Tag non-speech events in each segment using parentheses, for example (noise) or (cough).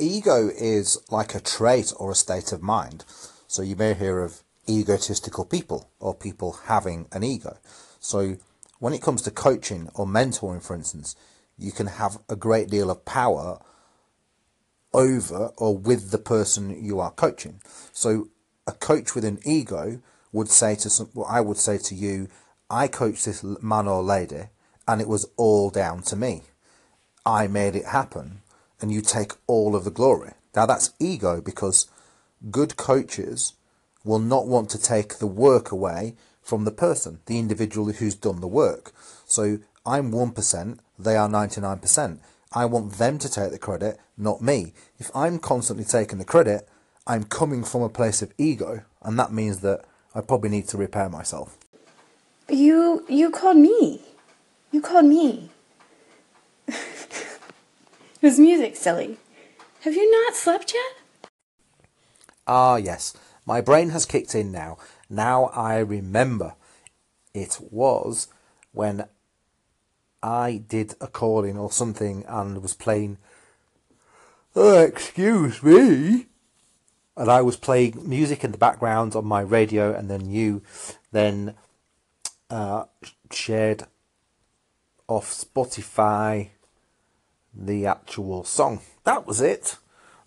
ego is like a trait or a state of mind. So you may hear of egotistical people or people having an ego. So when it comes to coaching or mentoring, for instance, you can have a great deal of power over or with the person you are coaching. So a coach with an ego would say to some, well, I would say to you, I coached this man or lady, and it was all down to me. I made it happen, and you take all of the glory. Now that's ego because good coaches will not want to take the work away from the person, the individual who's done the work. So I'm 1%, they are 99%. I want them to take the credit, not me. If I'm constantly taking the credit, I'm coming from a place of ego, and that means that I probably need to repair myself. You you called me. You called me. Was music, silly. Have you not slept yet? Ah, yes. My brain has kicked in now. Now I remember. It was when I did a calling or something and was playing. Oh, excuse me. And I was playing music in the background on my radio, and then you then uh, shared off Spotify the actual song. That was it.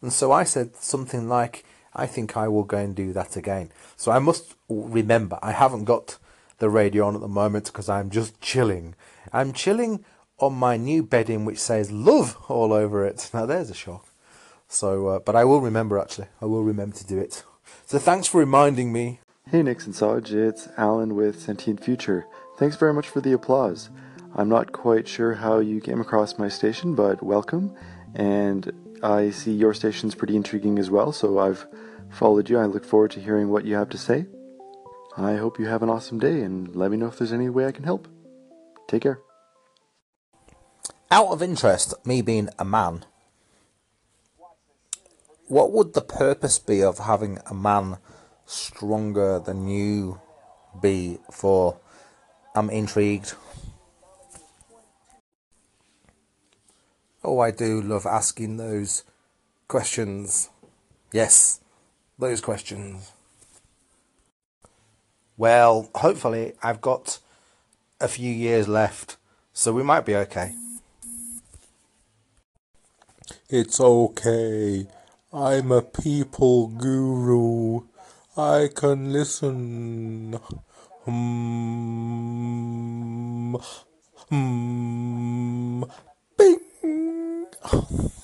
And so I said something like, I think I will go and do that again. So I must remember, I haven't got the radio on at the moment because I'm just chilling. I'm chilling on my new bedding which says love all over it. (laughs) Now there's a shock. So, uh, but I will remember actually. I will remember to do it. So thanks for reminding me. Hey Nixon Saj, it's Alan with Sentient Future. Thanks very much for the applause. I'm not quite sure how you came across my station, but welcome. And I see your station's pretty intriguing as well, so I've followed you. I look forward to hearing what you have to say. I hope you have an awesome day, and let me know if there's any way I can help. Take care. Out of interest, me being a man, what would the purpose be of having a man stronger than you be for? I'm intrigued. Oh, I do love asking those questions. Yes, those questions. Well, hopefully, I've got a few years left, so we might be okay. It's okay. I'm a people guru. I can listen. Hmm. Hmm.